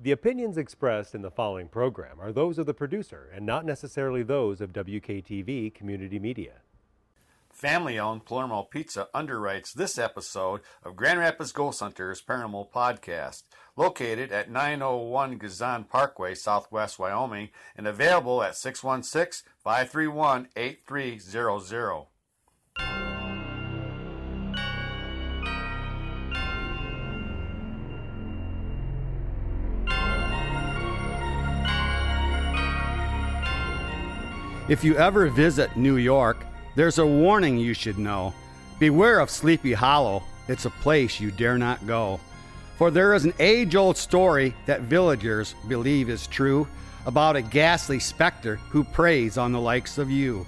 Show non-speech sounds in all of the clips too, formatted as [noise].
The opinions expressed in the following program are those of the producer and not necessarily those of WKTV Community Media. Family owned Palermo Pizza underwrites this episode of Grand Rapids Ghost Hunters Paranormal Podcast, located at 901 Gezon Parkway, Southwest Wyoming, and available at 616 531 8300. If you ever visit New York, there's a warning you should know. Beware of Sleepy Hollow, it's a place you dare not go. For there is an age old story that villagers believe is true about a ghastly specter who preys on the likes of you.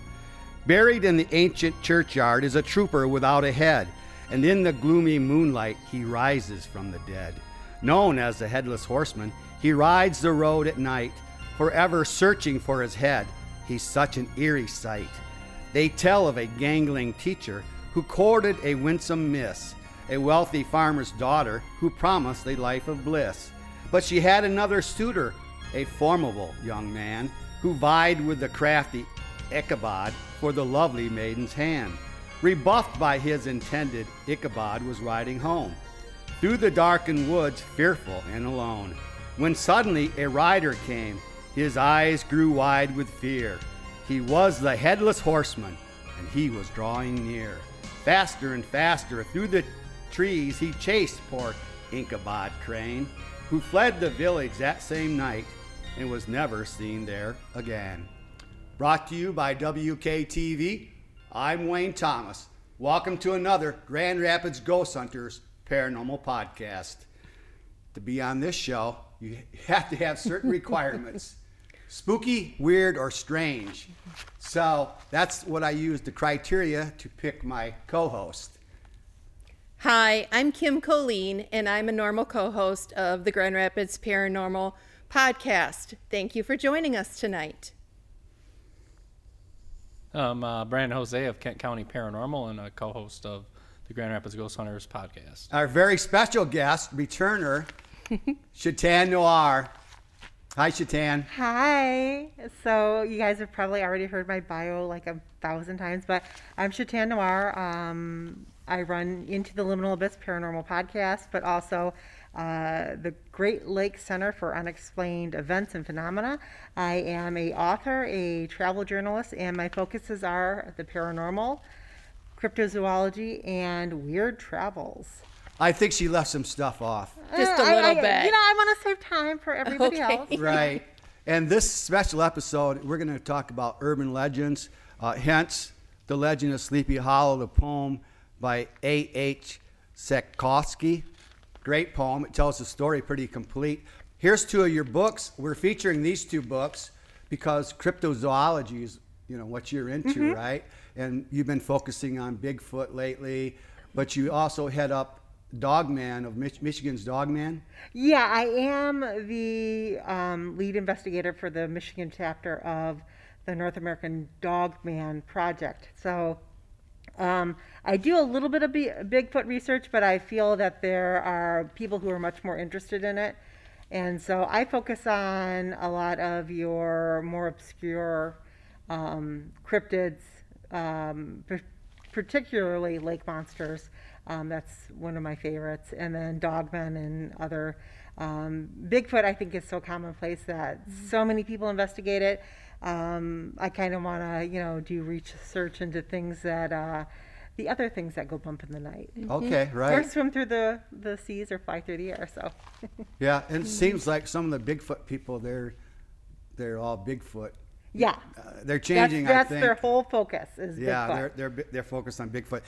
Buried in the ancient churchyard is a trooper without a head, and in the gloomy moonlight he rises from the dead. Known as the Headless Horseman, he rides the road at night, forever searching for his head. He's such an eerie sight. They tell of a gangling teacher who courted a winsome miss, a wealthy farmer's daughter who promised a life of bliss. But she had another suitor, a formidable young man, who vied with the crafty Ichabod for the lovely maiden's hand. Rebuffed by his intended, Ichabod was riding home through the darkened woods, fearful and alone. When suddenly a rider came, his eyes grew wide with fear. He was the headless horseman, and he was drawing near. Faster and faster through the trees he chased poor Ichabod Crane, who fled the village that same night and was never seen there again. Brought to you by WKTV, I'm Wayne Thomas. Welcome to another Grand Rapids Ghost Hunters Paranormal Podcast. To be on this show, you [laughs] have to have certain requirements spooky, weird, or strange. So that's what I use the criteria to pick my co host. Hi, I'm Kim Colleen, and I'm a normal co host of the Grand Rapids Paranormal Podcast. Thank you for joining us tonight. I'm uh, Brandon Jose of Kent County Paranormal and a co host of the Grand Rapids Ghost Hunters podcast. Our very special guest, returner, [laughs] Shatan Noir. Hi, Shatan. Hi. So you guys have probably already heard my bio like a thousand times, but I'm Shatan Noir. Um, I run Into the Liminal Abyss Paranormal Podcast, but also uh, the Great Lakes Center for Unexplained Events and Phenomena. I am a author, a travel journalist, and my focuses are the paranormal, cryptozoology, and weird travels. I think she left some stuff off. Just a Uh, I- little I- bit. You know, I want to save time for everybody Okay. else. [laughs] Right. And this special episode, we're going to talk about urban legends, uh, hence the legend of Sleepy Hollow, the poem by A.H. Sekowski. Great poem. It tells the story pretty complete. Here's two of your books. We're featuring these two books because cryptozoology is, you know, what you're into, right? And you've been focusing on Bigfoot lately, but you also head up Dogman of Mich- Michigan's Dogman. Yeah, I am the um, lead investigator for the Michigan chapter of the North American Dogman Project. So um, I do a little bit of B- Bigfoot research, but I feel that there are people who are much more interested in it. And so I focus on a lot of your more obscure um, cryptids, um, par- particularly lake monsters. Um, that's one of my favorites. And then dogmen and other. Um, Bigfoot, I think, is so commonplace that so many people investigate it. Um, I kind of want to, you know, do research into things that, uh, the other things that go bump in the night. Okay, right. Or swim through the, the seas or fly through the air. So, [laughs] Yeah, and it seems like some of the Bigfoot people, they're they're all Bigfoot. Yeah. Uh, they're changing, that's I think. their whole focus is yeah, Bigfoot. they're they're they're focused on Bigfoot.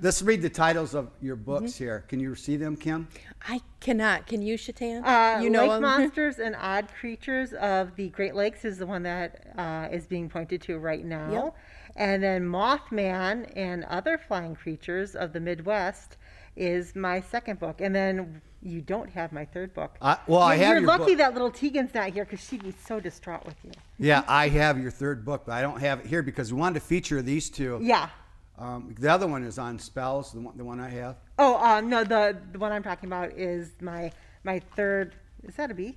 Let's read the titles of your books Mm-hmm. here. Can you see them, Kim? I cannot. Can you, Shatan? Uh, you know Lake 'em? [laughs] Monsters and Odd Creatures of the Great Lakes is the one that uh, is being pointed to right now. Yep. And then Mothman and Other Flying Creatures of the Midwest is my second book. And then you don't have my third book. I- well, I You're- have You're your lucky book. that little Tegan's not here because she'd be so distraught with you. Yeah, I have your third book, but I don't have it here because we wanted to feature these two. Yeah. Um, the other one is on spells, the one, the one I have. Oh, uh, no, the the one I'm talking about is my my third. Is that a B?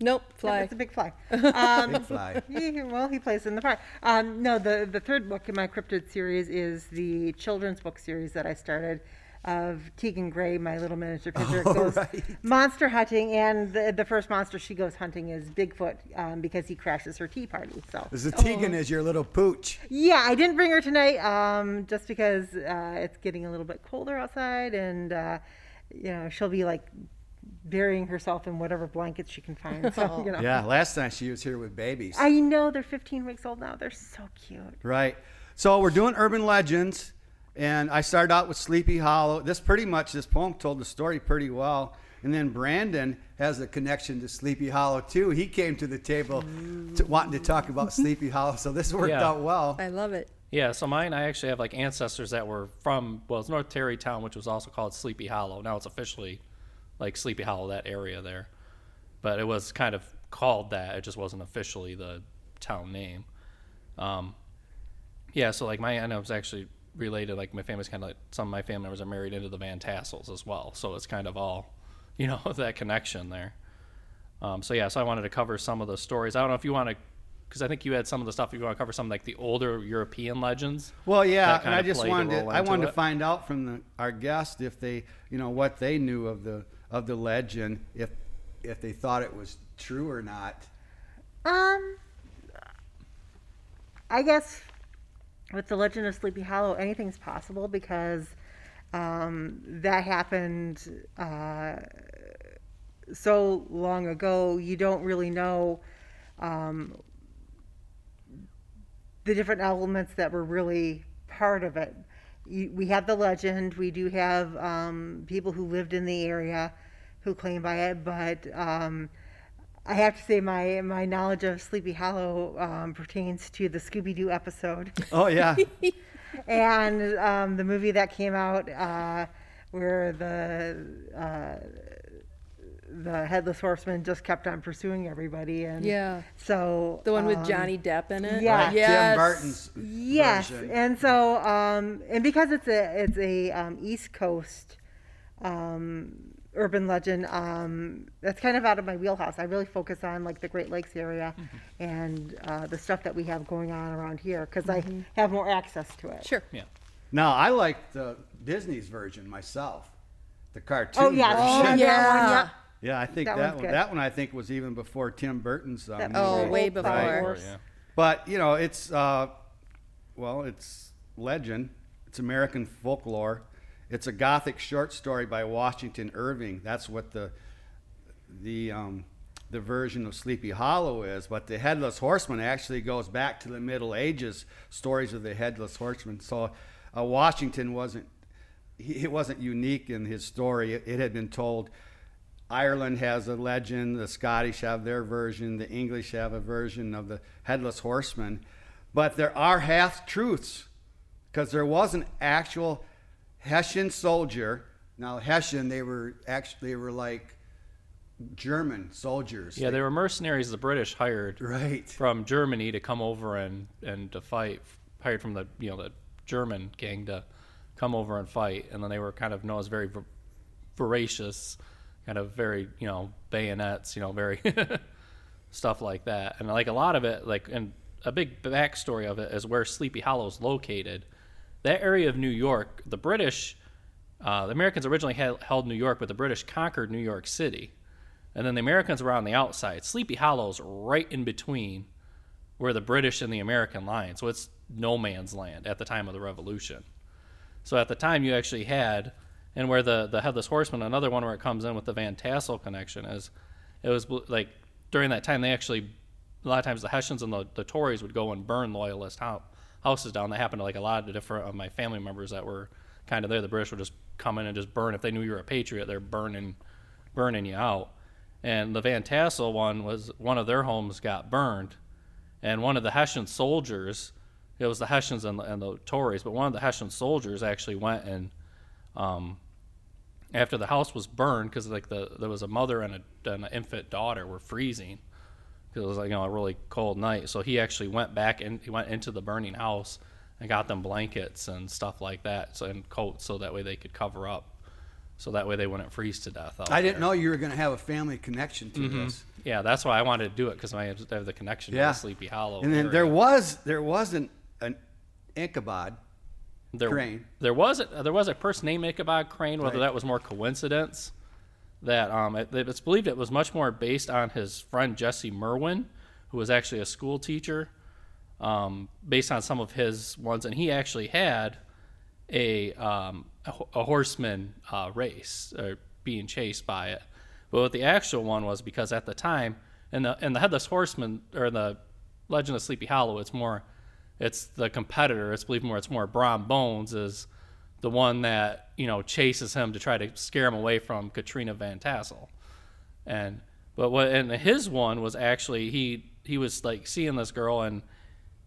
Nope, No, fly. It's a big fly. [laughs] Um, Big fly. [laughs] he- well, he plays in the park. Um, no, the the third book in my cryptid series is the children's book series that I started of Tegan Gray, my little miniature [laughs] picture, Oh, goes right. monster hunting, and the the first monster she goes hunting is Bigfoot um, because he crashes her tea party. So this The Tegan is your little pooch. yeah, I didn't bring her tonight um, just because uh, it's getting a little bit colder outside, and uh, you know she'll be like burying herself in whatever blankets she can find. So [laughs] you know. Yeah, last night she was here with babies. I know they're 15 weeks old now. They're so cute. Right. So we're doing urban legends, and I started out with Sleepy Hollow. This pretty much this poem told the story pretty well. And then Brandon has a connection to Sleepy Hollow too. He came to the table to, wanting to talk about [laughs] Sleepy Hollow, so this worked Yeah. out well. I love it. Yeah, so mine, I actually have like ancestors that were from, well, it's North Tarrytown, which was also called Sleepy Hollow. Now it's officially like Sleepy Hollow, that area there. But it was kind of called that. It just wasn't officially the town name. Um, yeah, so like my aunt was actually related, like my family's kind of like, some of my family members are married into the Van Tassels as well. So it's kind of all, [laughs] you know, [laughs] that connection there. Um, so yeah, so I wanted to cover some of the stories. I don't know if you want to, because I think you had some of the stuff. If you want to cover some like the older European legends. Well, yeah, and I just wanted to, I into wanted to find out from the, our guest if they, you know, what they knew of the of the legend, if if they thought it was true or not. Um, I guess with the Legend of Sleepy Hollow, anything's possible because um, that happened uh, so long ago. You don't really know um, the different elements that were really part of it. We have the legend. We do have um, people who lived in the area who claim by it, but um, I have to say my my knowledge of Sleepy Hollow um, pertains to the Scooby Doo episode Oh yeah, [laughs] and um, the movie that came out uh, where the uh, the headless horseman just kept on pursuing everybody and Yeah. so The one with um, Johnny Depp in it. yeah. Right, Yes. Tim Burton's Yes, version. and so um, and because it's a it's a um, East Coast um, urban legend, um, that's kind of out of my wheelhouse. I really focus on like the Great Lakes area and uh, the stuff that we have going on around here because I have more access to it. Sure. Yeah. Now I like the Disney's version myself, the cartoon. Oh yeah, version. Oh, and that one, yeah. Yeah, I think That that, one. good. That one I think was even before Tim Burton's. Um, That Oh, movie. way before. Star Or, Wars. yeah. But you know, it's uh, well, it's legend. It's American folklore. It's a gothic short story by Washington Irving. That's what the the um, the version of Sleepy Hollow is. But the Headless Horseman actually goes back to the Middle Ages. Stories of the Headless Horseman. So uh, Washington wasn't he, wasn't unique in his story. It, it had been told. Ireland has a legend. The Scottish have their version. The English have a version of the Headless Horseman. But there are half truths because there was an actual Hessian soldier. Now Hessian, they were actually they were like German soldiers. Yeah, they were mercenaries the British hired right. from Germany to come over and, and to fight, hired from the you know the German gang to come over and fight, and then they were kind of known as very vor- voracious, kind of very you know bayonets, you know very [laughs] stuff like that, and like a lot of it, like and a big backstory of it is where Sleepy Hollow is located. That area of New York, the British, uh, the Americans originally held, held New York, but the British conquered New York City. And then the Americans were on the outside. Sleepy Hollow's right in between where the British and the American line. So it's no man's land at the time of the Revolution. So at the time you actually had, and where the, the Headless Horseman, another one where it comes in with the Van Tassel connection is, it was like during that time they actually, a lot of times the Hessians and the, the Tories would go and burn loyalist hou- houses down. That happened to like a lot of different of my family members that were kind of there. The British would just come in and just burn. If they knew you were a patriot, they're burning, burning you out. And the Van Tassel one was one of their homes got burned, and one of the Hessian soldiers, it was the Hessians and the, and the Tories, but one of the Hessian soldiers actually went and, um, after the house was burned, because like the there was a mother and, a, and an infant daughter were freezing, it was like you know a really cold night. So he actually went back and he went into the burning house and got them blankets and stuff like that, so and coats, so that way they could cover up so that way they wouldn't freeze to death. I didn't there. know you were going to have a family connection to mm-hmm. this. Yeah, that's why I wanted to do it because I have the connection Yeah. to Sleepy Hollow. And then there was there was an an Ichabod. there, Crane. There was a, there was a person named Ichabod Crane. Whether Right. that was more coincidence, that um, it, it's believed it was much more based on his friend Jesse Merwin, who was actually a school teacher, um, based on some of his ones, and he actually had a um, a, a horseman uh, race or being chased by it. But what the actual one was because at the time, in the in the headless horseman or the Legend of Sleepy Hollow, it's more it's the competitor. It's believed more it's more Brom Bones is the one that you know chases him to try to scare him away from Katrina Van Tassel. And but what and his one was actually he he was like seeing this girl and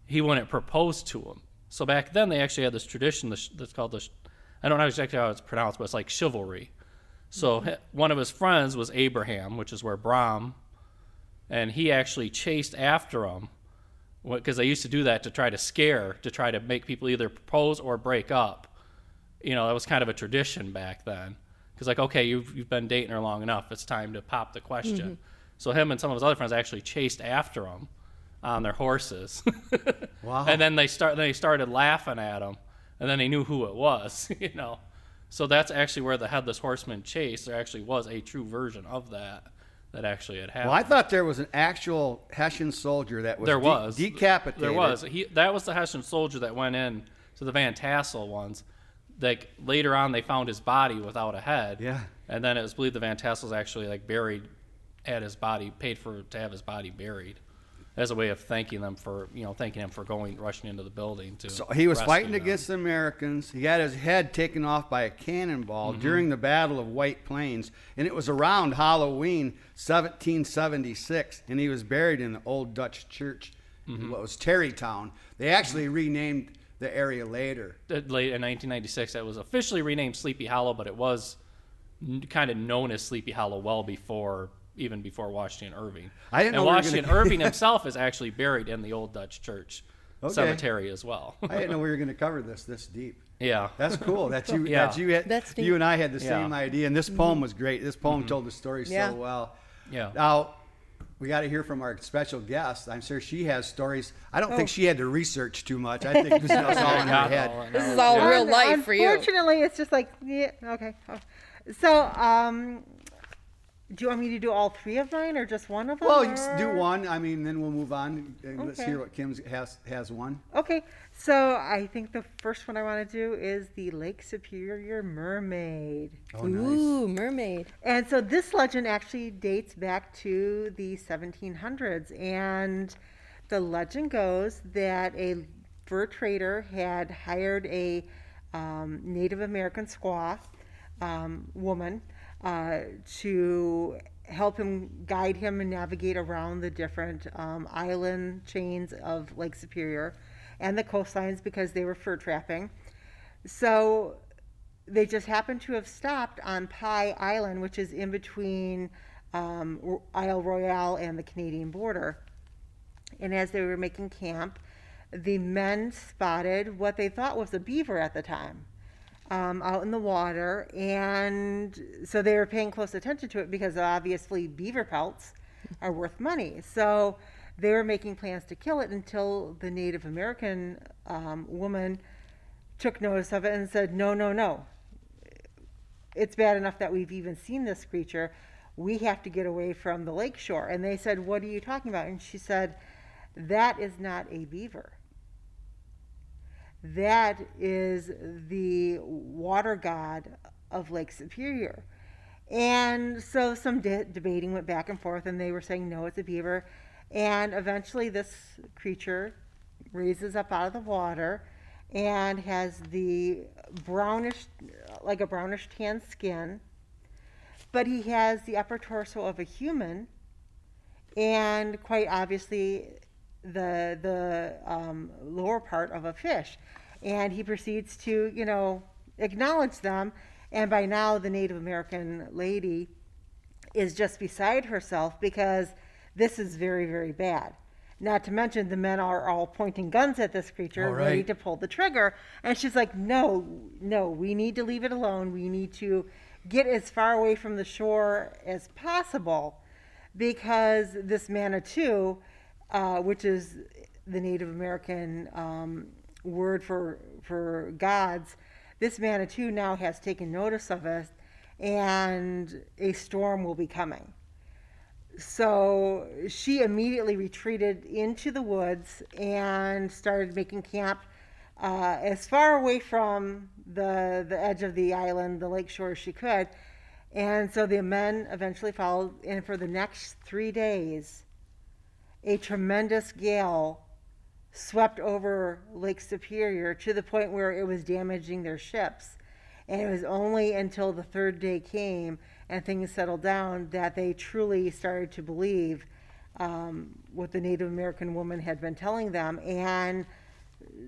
he wouldn't propose to him. So back then they actually had this tradition that's called the I don't know exactly how it's pronounced, but it's like chivalry. So mm-hmm. hi- one of his friends was Abraham, which is where Brom, and he actually chased after him because they used to do that to try to scare, to try to make people either propose or break up. You know, that was kind of a tradition back then. Because like, okay, you've you've been dating her long enough, it's time to pop the question. Mm-hmm. So him and some of his other friends actually chased after him on their horses. [laughs] Wow. And then they start then they started laughing at him, and then they knew who it was. [laughs] You know, so that's actually where the headless horseman chase. There actually was a true version of that that actually had happened. Well, I thought there was an actual Hessian soldier that was there de- was decapitated. There was he that was the Hessian soldier that went in to the Van Tassel ones. Like later on, they found his body without a head. Yeah. And then it was believed the Van Tassels actually like buried, had his body paid for to have his body buried, as a way of thanking them for you know thanking him for going rushing into the building to. So he was fighting them. against the Americans. He had his head taken off by a cannonball Mm-hmm. during the Battle of White Plains, and it was around Halloween 1776, and he was buried in the old Dutch church Mm-hmm. in what was Tarrytown. They actually renamed the area later. Late in 1996 that was officially renamed Sleepy Hollow, but it was kind of known as Sleepy Hollow well before even before Washington Irving. I didn't and know we were Washington gonna- Irving [laughs] himself is actually buried in the old Dutch church Okay. cemetery as well. I didn't know we were going to cover this this deep. yeah. That's cool. That you [laughs] Yeah. that you had, That's neat. you and I had the Yeah. Mm-hmm. same idea, and this poem was great. This poem told the story Yeah. so well. Yeah. Now, we got to hear from our special guest. I'm sure she has stories. I don't think she had to research too much. I think [laughs] this was all in her head. This is knowledge. all real life for you. Unfortunately, it's just like, yeah, okay. Oh. So, um, do you want me to do all three of mine or just one of them? Well, you do one. I mean, then we'll move on. and Let's hear what Kim has has one. Okay, so I think the first one I want to do is the Lake Superior Mermaid. Oh, nice. Ooh, mermaid. And so this legend actually dates back to the 1700s. And the legend goes that a fur trader had hired a um, Native American squaw um, woman uh, to help him guide him and navigate around the different um, island chains of Lake Superior and the coastlines because they were fur trapping. So they just happened to have stopped on Pie Island, which is in between um, Isle Royale and the Canadian border. And as they were making camp, the men spotted what they thought was a beaver at the time um, out in the water. And so they were paying close attention to it because obviously beaver pelts are worth money. So they were making plans to kill it until the Native American um, woman took notice of it and said, No, no, no. It's bad enough that we've even seen this creature. We have to get away from the lake shore. And they said, What are you talking about? And she said, That is not a beaver. That is the water god of Lake Superior. And so some de- debating went back and forth, and they were saying, No, it's a beaver. And eventually, this creature raises up out of the water and has the brownish, like a brownish tan skin, but he has the upper torso of a human, and quite obviously the the um, lower part of a fish, and he proceeds to you know acknowledge them, and by now the Native American lady is just beside herself because this is very very bad. Not to mention the men are all pointing guns at this creature, All ready to pull the trigger. And she's like, "No, no, we need to leave it alone. We need to get as far away from the shore as possible because this Manitou, uh, which is the Native American um, word for, for gods, this Manitou now has taken notice of us and a storm will be coming. So she immediately retreated into the woods and started making camp uh, as far away from the the edge of the island, the lake shore, as she could. And so the men eventually followed, and for the next three days, a tremendous gale swept over Lake Superior to the point where it was damaging their ships. And it was only until the third day came and things settled down that they truly started to believe um, what the Native American woman had been telling them and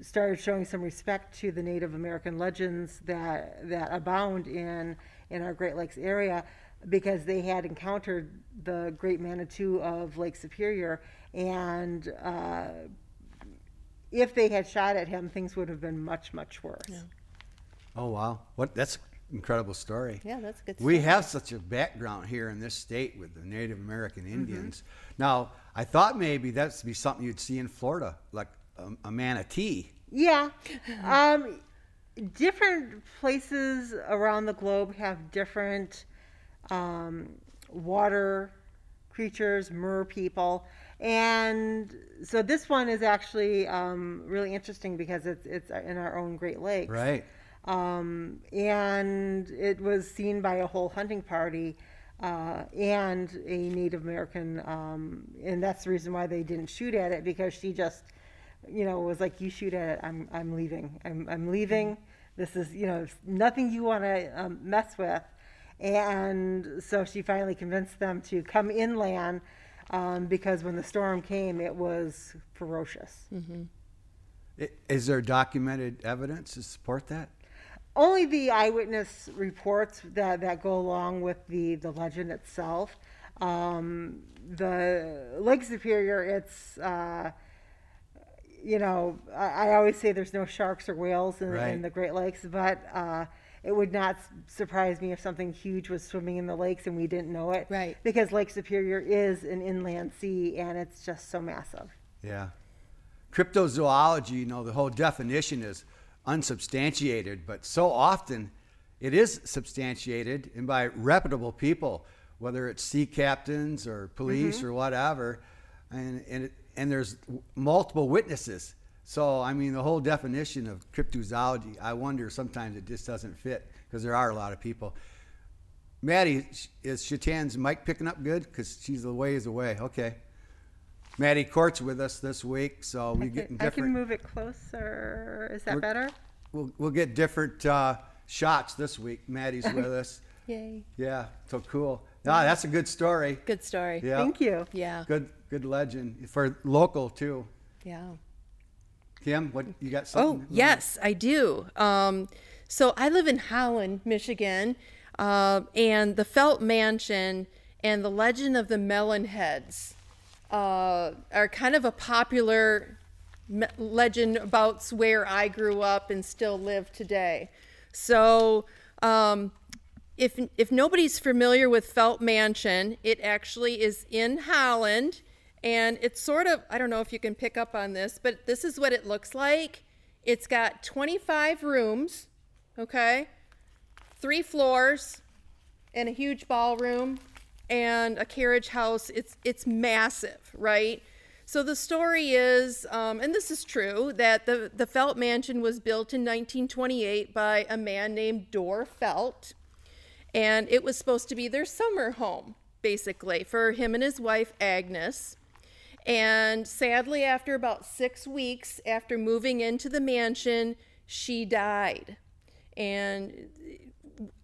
started showing some respect to the Native American legends that, that abound in, in our Great Lakes area because they had encountered the great Manitou of Lake Superior and uh, if they had shot at him, things would have been much, much worse. Oh wow, what that's incredible story. Yeah, that's a good. We have such a background here in this state with the Native American Indians. Now, I thought maybe that'd be something you'd see in Florida, like a, a manatee. Yeah. Um, different places around the globe have different um, water creatures, mer people. And so this one is actually um, really interesting because it's, it's in our own Great Lakes. Right. Um, and it was seen by a whole hunting party uh, and a Native American. Um, and that's the reason why they didn't shoot at it because she just, you know, was like, "You shoot at it, I'm I'm leaving. I'm I'm leaving. This is you know nothing you want to um, mess with." And so she finally convinced them to come inland um, because when the storm came, it was ferocious. I- Is there documented evidence to support that? Only the eyewitness reports that, that go along with the, the legend itself. Um, the Lake Superior, it's, uh, you know, I, I always say there's no sharks or whales in, Right. in the Great Lakes, but uh, it would not surprise me if something huge was swimming in the lakes and we didn't know it. Right. Because Lake Superior is an inland sea and it's just so massive. Yeah. Cryptozoology, you know, the whole definition is unsubstantiated, but so often it is substantiated and by reputable people, whether it's sea captains or police mm-hmm. or whatever, and and it, and there's multiple witnesses. So I mean, the whole definition of cryptozoology, I wonder sometimes it just doesn't fit because there are a lot of people. Maddie, is Shatan's mic picking up good? Because she's a ways away. Okay. Maddie Court's with us this week, so we get can, I can move it closer. Is that We're- better? We'll, we'll get different uh, shots this week. Maddie's [laughs] with us. Yay. Yeah, so cool. Ah, that's a good story. Good story. Yeah. Thank you. Yeah. Good, good legend for local too. Yeah. Kim, what you got? Oh, Something? yes, I do. Um, so I live in Holland, Michigan, uh, and the Felt Mansion and the Legend of the Melon Heads uh, are kind of a popular legend about where I grew up and still live today. So, um, if if nobody's familiar with Felt Mansion, it actually is in Holland, and it's sort of I don't know if you can pick up on this, but this is what it looks like. It's got 25 rooms, okay, three floors, and a huge ballroom, and a carriage house. It's it's massive, right? So the story is, um, and this is true, that the the Felt Mansion was built in 1928 by a man named Dorr Felt and it was supposed to be their summer home basically for him and his wife agnes and sadly after about six weeks after moving into the mansion she died and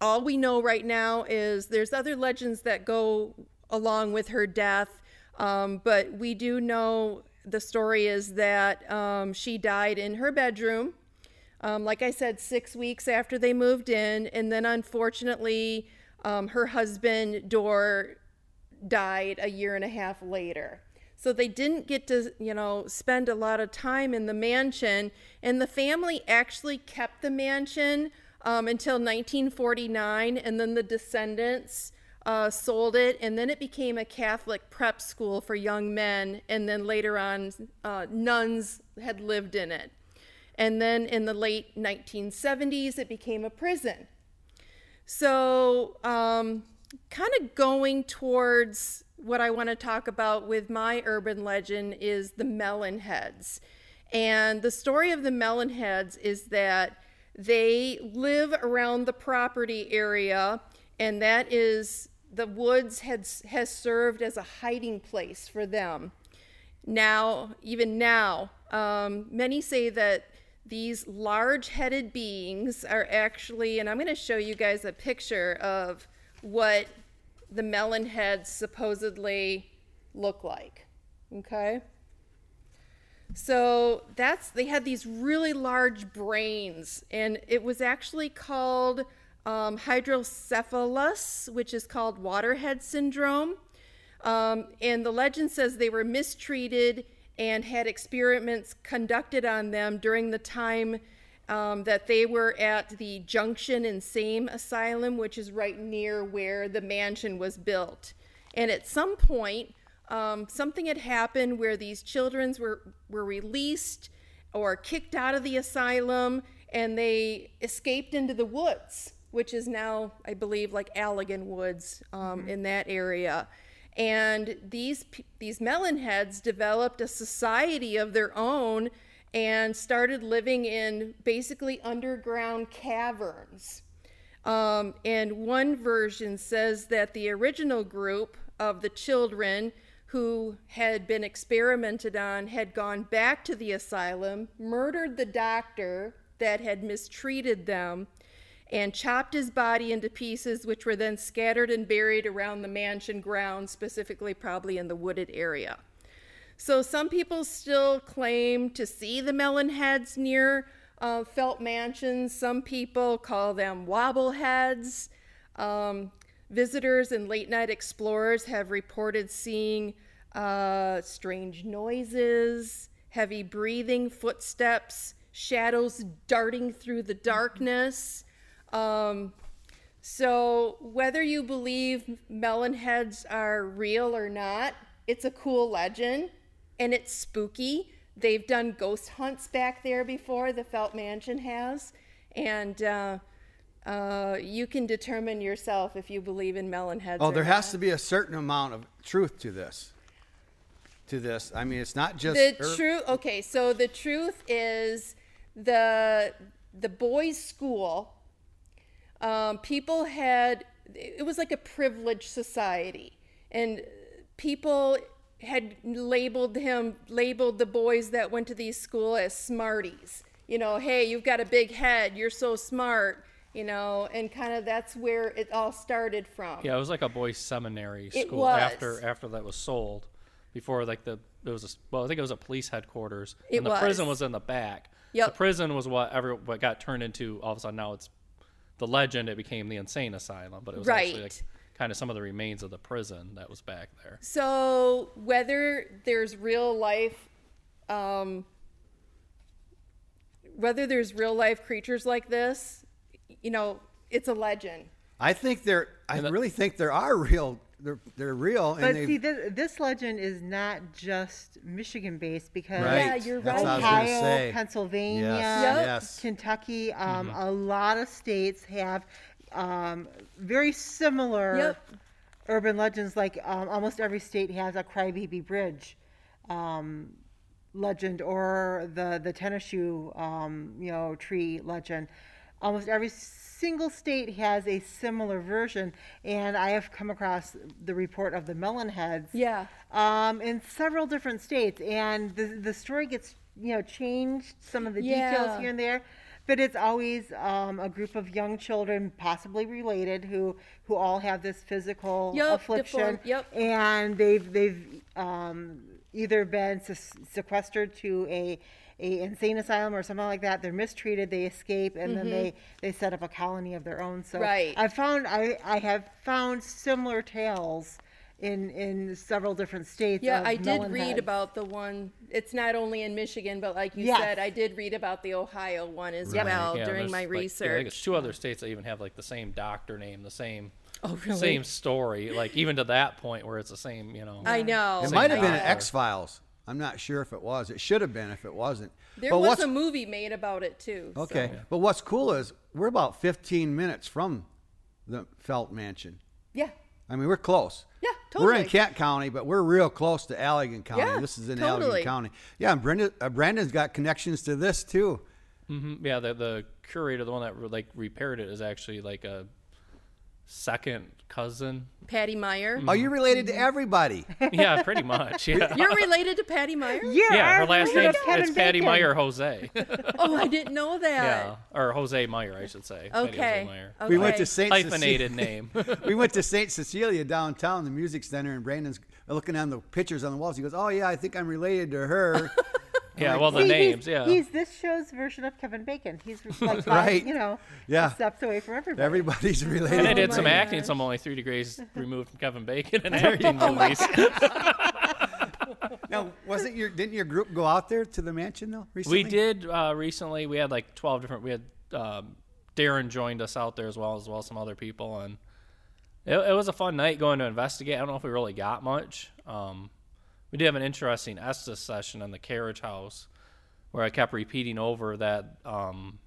all we know right now is there's other legends that go along with her death um, but we do know the story is that um, she died in her bedroom um, like I said, six weeks after they moved in, and then unfortunately, um, her husband Dorr died a year and a half later. So they didn't get to, you know, spend a lot of time in the mansion, and the family actually kept the mansion um, until 1949, and then the descendants uh, sold it, and then it became a Catholic prep school for young men, and then later on, uh, nuns had lived in it. And then in the late 1970s, it became a prison. So, um, kind of going towards what I want to talk about with my urban legend is the melon heads. And the story of the melon heads is that they live around the property area, and that is the woods has, has served as a hiding place for them. Now, even now, um, many say that these large headed beings are actually, and I'm going to show you guys a picture of what the melon heads supposedly look like. Okay? So that's, they had these really large brains, and it was actually called um, hydrocephalus, which is called waterhead syndrome. Um, and the legend says they were mistreated and had experiments conducted on them during the time um, that they were at the Junction Insane Asylum, which is right near where the mansion was built. And at some point, um, something had happened where these children were, were released or kicked out of the asylum and they escaped into the woods, which is now, I believe, like Allegan Woods um, in that area. And these, these melon heads developed a society of their own and started living in basically underground caverns. Um, and one version says that the original group of the children who had been experimented on had gone back to the asylum, murdered the doctor that had mistreated them, and chopped his body into pieces, which were then scattered and buried around the mansion grounds, specifically, probably in the wooded area. So some people still claim to see the melon heads near uh, Felt mansions. Some people call them wobbleheads. Um, visitors and late night explorers have reported seeing uh, strange noises, heavy breathing, footsteps, shadows darting through the darkness. Um, so, whether you believe melon heads are real or not, it's a cool legend and it's spooky. They've done ghost hunts back there before, the Felt Mansion has. And uh, uh, you can determine yourself if you believe in melon heads. Oh, there has to be a certain amount of truth to this. To this, I mean, it's not just the ur- truth okay so the truth is the the boys school um, people had it was like a privileged society and people had labeled him labeled the boys that went to these school as smarties you know hey you've got a big head you're so smart you know and kind of that's where it all started from Yeah, it was like a boys' seminary It school was. after after that was sold. Before like the there was a well, I think it was a police headquarters, It and the prison was. was in the back. Yep. The prison was what every what got turned into. All of a sudden now it's the legend. It became the insane asylum, but it was actually like kind of some of the remains of the prison that was back there. So whether there's real life, um, whether there's real life creatures like this, you know, it's a legend. I think there. I the- really think there are real. They're they're real, But they. see, this, this legend is not just Michigan based because right. Yeah, you're That's what Ohio, say. Pennsylvania, Yes. Yep. Yes. Kentucky, um, Mm-hmm. a lot of states have um, very similar Yep. urban legends. Like um, almost every state has a Crybaby Bridge um, legend or the the tennis shoe um, you know tree legend. Almost every single state has a similar version, and I have come across the report of the Melonheads Yeah. um, in several different states, and the the story gets you know changed some of the Yeah. details here and there, but it's always um, a group of young children, possibly related, who who all have this physical Yep, affliction, yep. and they've they've um, either been se- sequestered to a a insane asylum or something like that. They're mistreated, they escape, and then they they set up a colony of their own. So Mm-hmm. Right. I found I I have found similar tales in in several different states. Yeah, of I did melon read heads. about the one. It's not only in Michigan, but like you Yes. said, I did read about the Ohio one as Yeah, well yeah, during there's, my like- yeah, I research. think it's two other states that even have like the same doctor name, the same oh, really? same story, like even to that point where it's the same, you know. I know. It might have been doctor. X Files. I'm not sure if it was. It should have been if it wasn't. There but was a movie made about it too. so- okay? But what's cool is we're about 15 minutes from the Felt Mansion. Yeah. I mean, we're close. Yeah, totally. We're in totally. Kent County, but we're real close to Allegan County. Yeah, this is in totally. Allegan County. Yeah, and Brenda, uh, Brandon's got connections to this too. Mhm, Yeah, the the curator, the one that like repaired it, is actually like a second cousin. Patty Meyer. Are you're related to everybody. [laughs] Yeah, pretty much. Yeah. [laughs] You're related to Patty Meyer? Yeah, Yeah, her I last remember name Kevin it's Patty Bacon. Meyer Jose. [laughs] Oh, I didn't know that. yeah, or Jose Meyer, I should say. Patty Jose Okay. Meyer. okay. We went to St. Hyphenated name. we went to St. Cecilia downtown, the music center, and Brandon's looking on the pictures on the walls. He goes, "Oh yeah, I think I'm related to her." Yeah, well the See, names, he's, yeah. He's this show's version of Kevin Bacon. He's [laughs] like Right. you know, Yeah. steps away from everybody. Everybody's [laughs] related. and I Oh did my some acting, gosh. so I'm only three degrees [laughs] removed from Kevin Bacon and acting Oh movies. Now, wasn't your didn't your group go out there to the mansion though recently? We did uh, recently. We had like twelve different. We had um, Darren joined us out there as well as well as some other people, and it, it was a fun night going to investigate. I don't know if we really got much. Um, we did have an interesting Estes session in the carriage house, where I kept repeating over that um,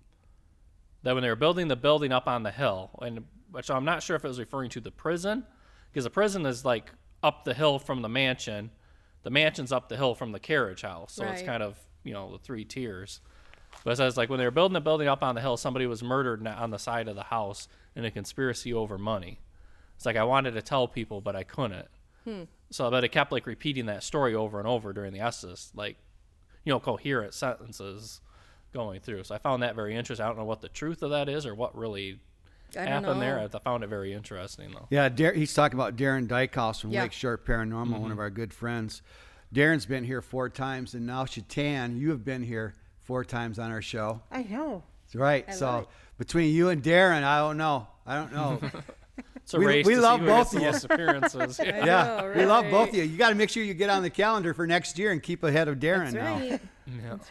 that when they were building the building up on the hill, and which I'm not sure if it was referring to the prison, because the prison is like up the hill from the mansion. The mansion's up the hill from the carriage house, so it's kind of you know the three tiers. But it says like when they were building the building up on the hill, somebody was murdered on the side of the house in a conspiracy over money. It's like I wanted to tell people, but I couldn't. So, but it kept like repeating that story over and over during the Estes, like you know, coherent sentences going through. So I found that very interesting. I don't know what the truth of that is or what really I don't happened there. I found it very interesting though. Yeah, Dar- he's talking about Darren Dykehouse from Yeah. Lakeshore Paranormal, one mm-hmm. of our good friends. Darren's been here four times, and now Shatan, you have been here four times on our show. I know. That's right. I so between you and Darren, I don't know. I don't know. [laughs] It's a We- race we to love see who both of you. [laughs] appearances. Yeah. yeah, know, we love both of you. You got to make sure you get on the calendar for next year and keep ahead of Darren That's now. right. [laughs]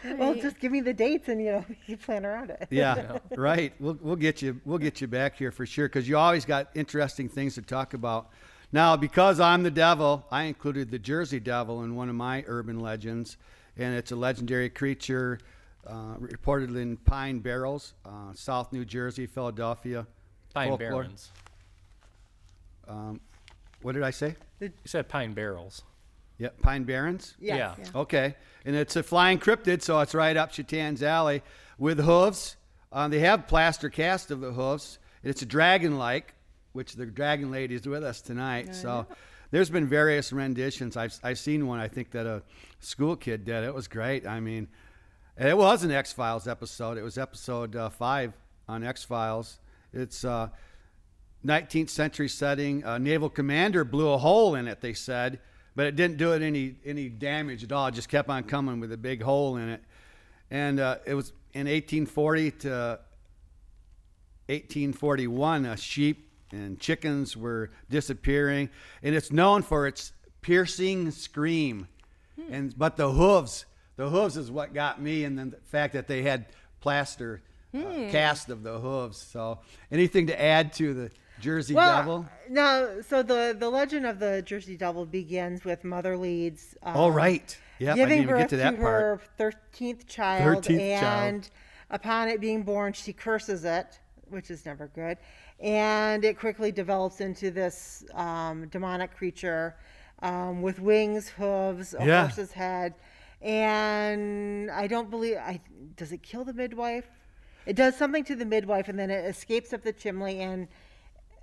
Yeah. Well, just give me the dates and you know [laughs] you plan around it. Yeah, right. We'll we'll get you we'll get you back here for sure because you always got interesting things to talk about. Now, because I'm the devil, I included the Jersey Devil in one of my urban legends, and it's a legendary creature uh, reported in Pine Barrels, uh, South New Jersey, Philadelphia. Pine folklore. Barrens. What did I say? You said Pine Barrels. Yep, Pine Barrens. Yes. Yeah. Okay, and it's a flying cryptid, so it's right up Shatan's alley with hooves. Uh, they have plaster cast of the hooves. and It's a dragon-like, which the dragon lady is with us tonight. so there's been various renditions. I've I've seen one. I think that a school kid did. It was great. I mean, it was an X Files episode. It was episode uh, five on X Files. It's uh, 19th century setting. A naval commander blew a hole in it. They said, but it didn't do it any any damage at all. It just kept on coming with a big hole in it. And uh, it was in 1840 to 1841. Uh, sheep and chickens were disappearing, and it's known for its piercing scream. And but the hooves, the hooves is what got me, and then the fact that they had plaster uh, cast of the hooves. So, anything to add to the Jersey Well, Devil? no. So the the legend of the Jersey Devil begins with Mother Leeds. Um, oh, right. Didn't giving even birth get to that her part. thirteenth child, 13th child. and upon it being born, she curses it, which is never good, and it quickly develops into this um, demonic creature um, with wings, hooves, a Yeah. horse's head, and I don't believe I does it kill the midwife. It does something to the midwife, and then it escapes up the chimney and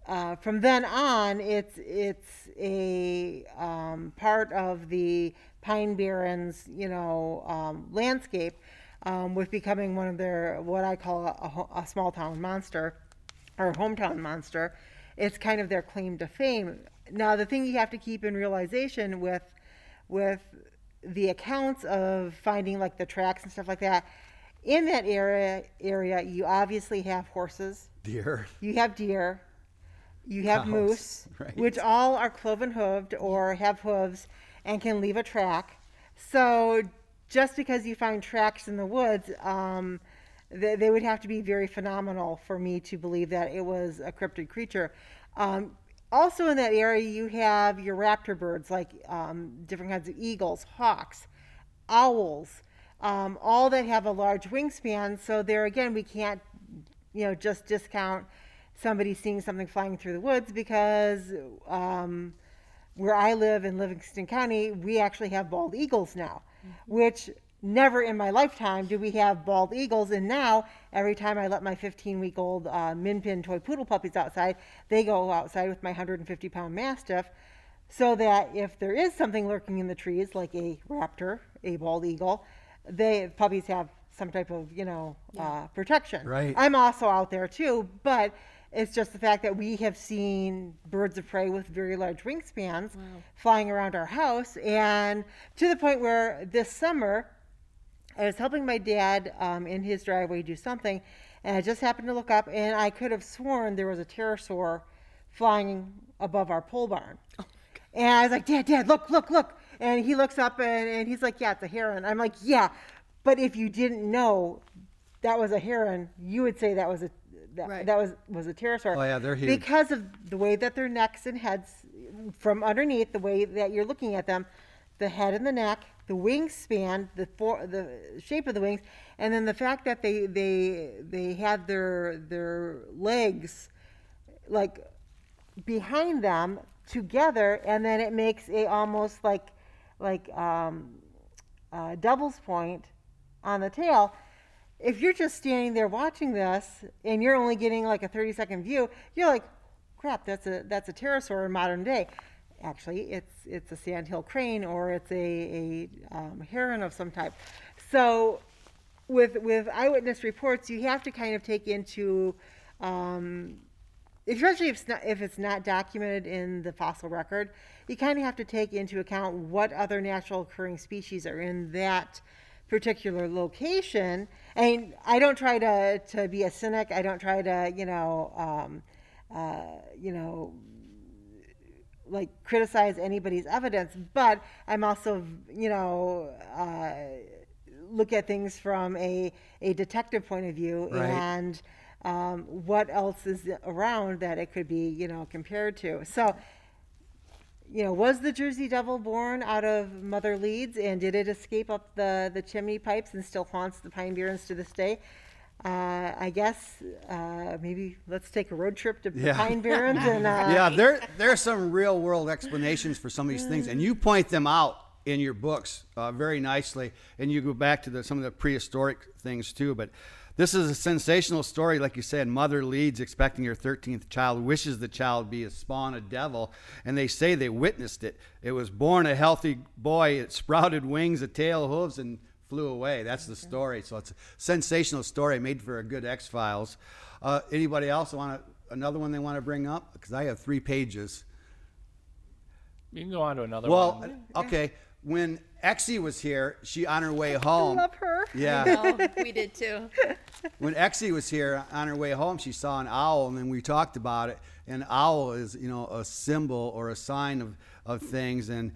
uh, from then on, it's it's a um, part of the Pine Barrens, you know, um, landscape, um, with becoming one of their what I call a, a, a small town monster, or hometown monster. It's kind of their claim to fame. Now, the thing you have to keep in realization with with the accounts of finding like the tracks and stuff like that, in that area area, you obviously have horses deer you have deer you have Cows, moose, [laughs] right. which all are cloven hooved or have hooves and can leave a track. So just because you find tracks in the woods, um, they, they would have to be very phenomenal for me to believe that it was a cryptid creature. Um, also in that area, you have your raptor birds, like um, different kinds of eagles, hawks, owls, um, all that have a large wingspan. So there again, we can't, you know, just discount somebody seeing something flying through the woods because um, where I live in Livingston County, we actually have bald eagles now, which never in my lifetime do we have bald eagles. And now, every time I let my 15 week old uh, min pin toy poodle puppies outside, they go outside with my 150 pound mastiff. So that if there is something lurking in the trees, like a raptor, a bald eagle, they puppies have some type of you know uh, protection. Right. I'm also out there too, but it's just the fact that we have seen birds of prey with very large wingspans flying around our house, and to the point where this summer I was helping my dad um, in his driveway do something, and I just happened to look up, and I could have sworn there was a pterosaur flying above our pole barn. And I was like, Dad, Dad, look, look, look. And he looks up and, and he's like, Yeah, it's a heron. I'm like, Yeah, but if you didn't know that was a heron, you would say that was a that, Right. that was was a pterosaur. Oh, yeah, they're huge. Because of the way that their necks and heads from underneath, the way that you're looking at them, the head and the neck, the wingspan, the for, the shape of the wings, and then the fact that they they they had their their legs like behind them together, and then it makes a almost like like um, uh, devil's point on the tail. If you're just standing there watching this and you're only getting like a 30 second view, you're like, crap, that's a that's a pterosaur in modern day. Actually, it's it's a sandhill crane or it's a, a um, heron of some type. So with with eyewitness reports, you have to kind of take into um, especially if it's not if it's not documented in the fossil record, you kind of have to take into account what other natural occurring species are in that particular location. And I don't try to to be a cynic. I don't try to you know um, uh, you know like criticize anybody's evidence, but I'm also you know. Uh, look at things from a, a detective point of view Right. and um, what else is around that it could be, you know, compared to. So, you know, was the Jersey Devil born out of Mother Leeds and did it escape up the, the chimney pipes and still haunts the Pine Barrens to this day? Uh, I guess uh, maybe let's take a road trip to Yeah. Pine Barrens and uh, [laughs] yeah, there there are some real world explanations for some of these things, and you point them out in your books uh, very nicely, and you go back to the, some of the prehistoric things too. But this is a sensational story, like you said. Mother Leeds expecting her 13th child, wishes the child be a spawn of devil, and they say they witnessed it. It was born a healthy boy. It sprouted wings, a tail, hooves, and flew away. That's the story. So it's a sensational story, made for a good X Files. Uh, anybody else want to, another one they want to bring up? Because I have three pages. You can go on to another Well, one. Well, okay. When Exie was here, she on her way I home. love her. Yeah. Oh, we did too. [laughs] when Exie was here on her way home, she saw an owl, and then we talked about it. An owl is, you know, a symbol or a sign of, of things, and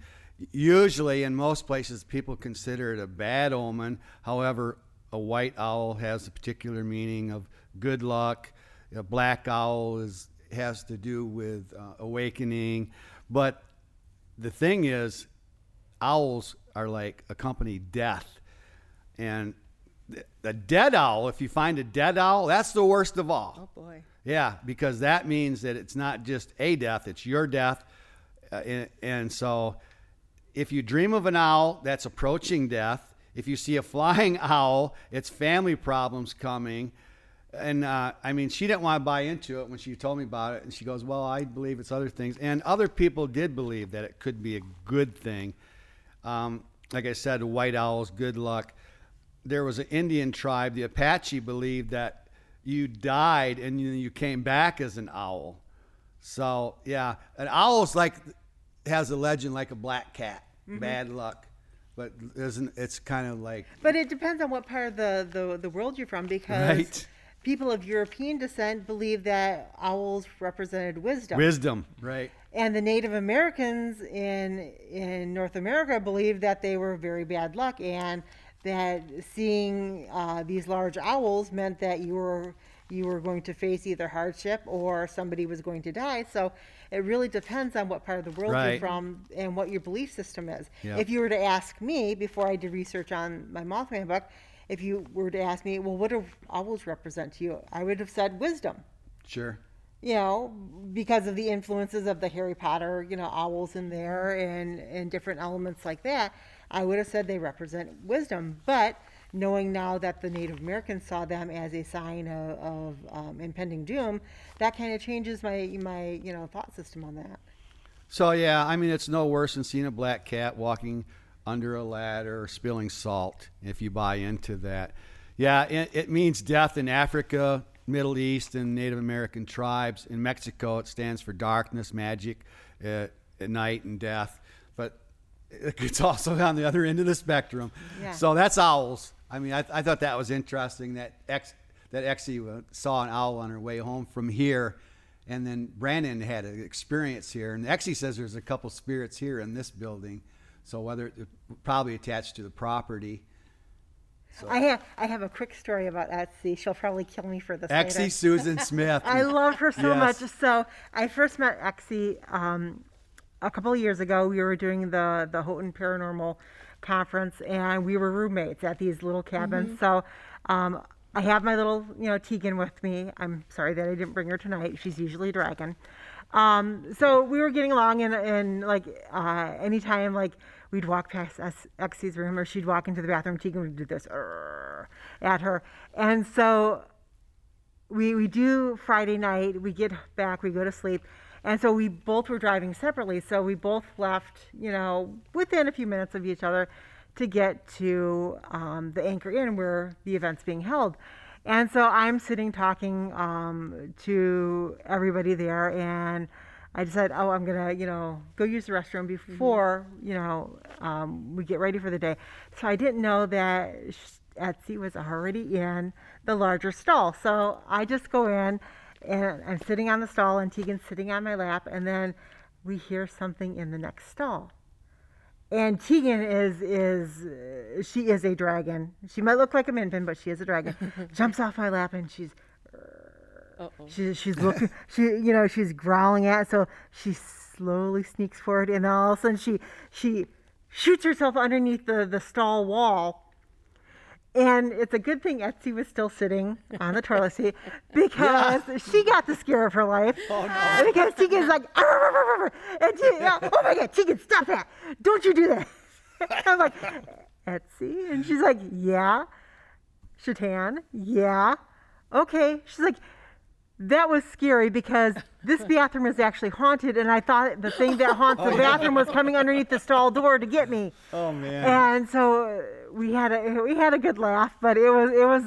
usually in most places people consider it a bad omen. However, a white owl has a particular meaning of good luck. A black owl is has to do with uh, awakening, but the thing is, owls are like accompany death, and the- dead owl. If you find a dead owl, that's the worst of all. Oh boy. Yeah, because that means that it's not just a death, it's your death. Uh, and, and so if you dream of an owl, that's approaching death. If you see a flying [laughs] owl, it's family problems coming. And uh, I mean, she didn't want to buy into it when she told me about it. And she goes, Well, I believe it's other things. And other people did believe that it could be a good thing. Um, like I said, white owls, good luck. There was an Indian tribe, the Apache, believed that you died and you, you came back as an owl. So yeah, an owl's like has a legend like a black cat, mm-hmm. bad luck, but isn't it's kind of like But it depends on what part of the, the, the world you're from because Right. people of European descent believe that owls represented wisdom. Wisdom, right? and the Native Americans in in North America believed that they were very bad luck, and that seeing uh, these large owls meant that you were you were going to face either hardship or somebody was going to die. So it really depends on what part of the world Right. you're from and what your belief system is. Yep. If you were to ask me before I did research on my Mothman book, if you were to ask me, well, what do owls represent to you? I would have said wisdom Sure. you know, because of the influences of the Harry Potter, you know, owls in there and, and different elements like that, I would have said they represent wisdom. But knowing now that the Native Americans saw them as a sign of, of um, impending doom, that kind of changes my, my, you know, thought system on that. So yeah, I mean it's no worse than seeing a black cat walking under a ladder spilling salt. If you buy into that, yeah, it, it means death in Africa, Middle East, and Native American tribes. In Mexico, it stands for darkness, magic, uh, at night, and death. [laughs] It's also on the other end of the spectrum. Yeah. So that's owls. I mean, I, I thought that was interesting that X that Exie saw an owl on her way home from here, and then Brandon had an experience here. And Exie says there's a couple spirits here in this building, so whether it probably attached to the property. So. I have I have a quick story about Etsy. She'll probably kill me for this. later. Susan [laughs] Smith. I love her so Yes. much. So I first met Exie um, a couple of years ago. We were doing the the Houghton Paranormal Conference, and we were roommates at these little cabins. So um, I have my little, you know, Tegan with me. I'm sorry that I didn't bring her tonight. She's usually a dragon. Um, so we were getting along, and, and like uh, anytime like we'd walk past Exie's room, or she'd walk into the bathroom, Tegan would do this at her, and so we we do Friday night. We get back. We go to sleep, and so we both were driving separately. So we both left, you know, within a few minutes of each other, to get to um, the Anchor Inn where the event's being held. And so I'm sitting talking um, to everybody there, and I decided, oh, I'm gonna, you know, go use the restroom before, you know, um, we get ready for the day. So I didn't know that Etsy was already in the larger stall. So I just go in, and I'm sitting on the stall, and Tegan's sitting on my lap, and then we hear something in the next stall. And Tegan is is uh, she is a dragon. She might look like a min pin, but she is a dragon. [laughs] Jumps off my lap and she's She's she's looking. she you know she's growling at. So she slowly sneaks forward, and then all of a sudden she she shoots herself underneath the the stall wall. And it's a good thing Etsy was still sitting on the toilet seat [laughs] because she got the scare of her life. Oh, no. Because Tegan's like, "Arr, arr, arr, arr," and she, oh my God, Tegan, stop that! Don't you do that! [laughs] I'm like, Etsy, and she's like, yeah. Shatan, yeah. Okay. She's like, that was scary because this [laughs] bathroom is actually haunted, and I thought the thing that haunts the bathroom was coming underneath the stall door to get me. Oh man. And so uh, we had a we had a good laugh, but it was it was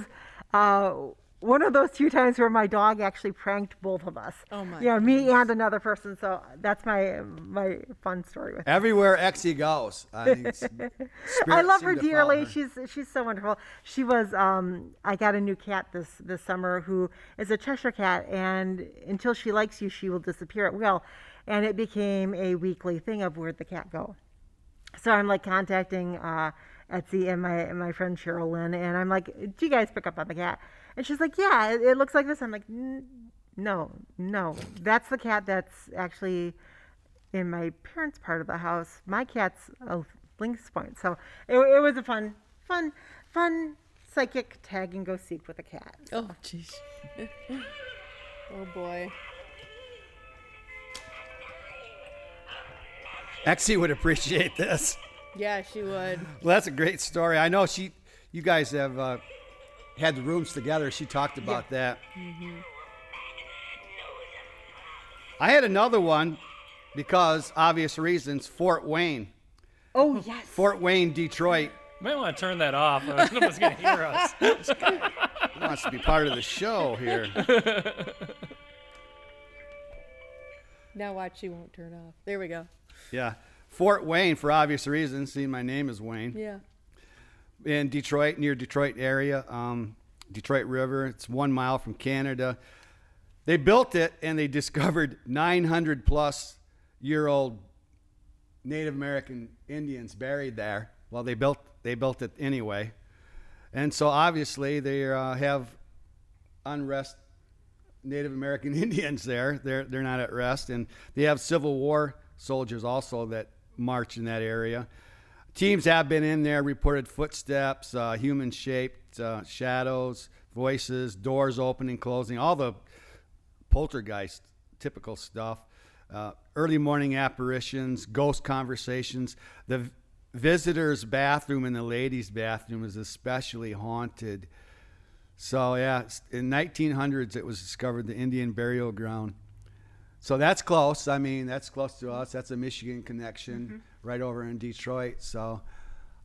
uh, one of those few times where my dog actually pranked both of us. Oh, my Yeah, me and another person. So that's my my fun story with. Everywhere Exie goes. I, mean, [laughs] s- I spirits love her dearly. her. She's she's so wonderful. She was um I got a new cat this this summer who is a Cheshire cat and until she likes you she will disappear at will. And it became a weekly thing of where'd the cat go. So I'm like contacting uh Etsy and my and my friend Cheryl Lynn and I'm like, Do you guys pick up on the cat? And she's like, Yeah, it, it looks like this. I'm like, no, no. That's the cat that's actually in my parents' part of the house. My cat's a lynx point. So it, it was a fun, fun, fun psychic tag and go seek with a cat. Oh, jeez. [laughs] oh boy. Exie would appreciate this. Yeah, she would. Well, that's a great story. I know she, you guys have uh, had the rooms together. She talked about that. Mm-hmm. I had another one because obvious reasons. Fort Wayne, Oh yes. Fort Wayne, Detroit. You might want to turn that off. Nobody's going to hear us. He wants to be part of the show here. [laughs] Now watch, she won't turn off. There we go. Yeah, Fort Wayne for obvious reasons. Seeing my name is Wayne. Yeah. In Detroit, near Detroit area. Um, Detroit River. It's one mile from Canada. They built it and they [laughs] discovered 900 plus year old Native American Indians buried there. Well, they built they built it anyway, and so obviously they uh, have unrest. Native American [laughs] Indians there. They're they're not at rest, and they have Civil War soldiers also that march in that area. Teams have been in there, reported footsteps, uh, human shaped uh, shadows, voices, doors opening, closing, all the poltergeist typical stuff. Uh, early morning apparitions, ghost conversations. The visitor's bathroom and the ladies' bathroom is especially haunted. So yeah, in 1900s it was discovered the Indian burial ground. So that's close. I mean, that's close to us. That's a Michigan connection mm-hmm. Right over in Detroit. So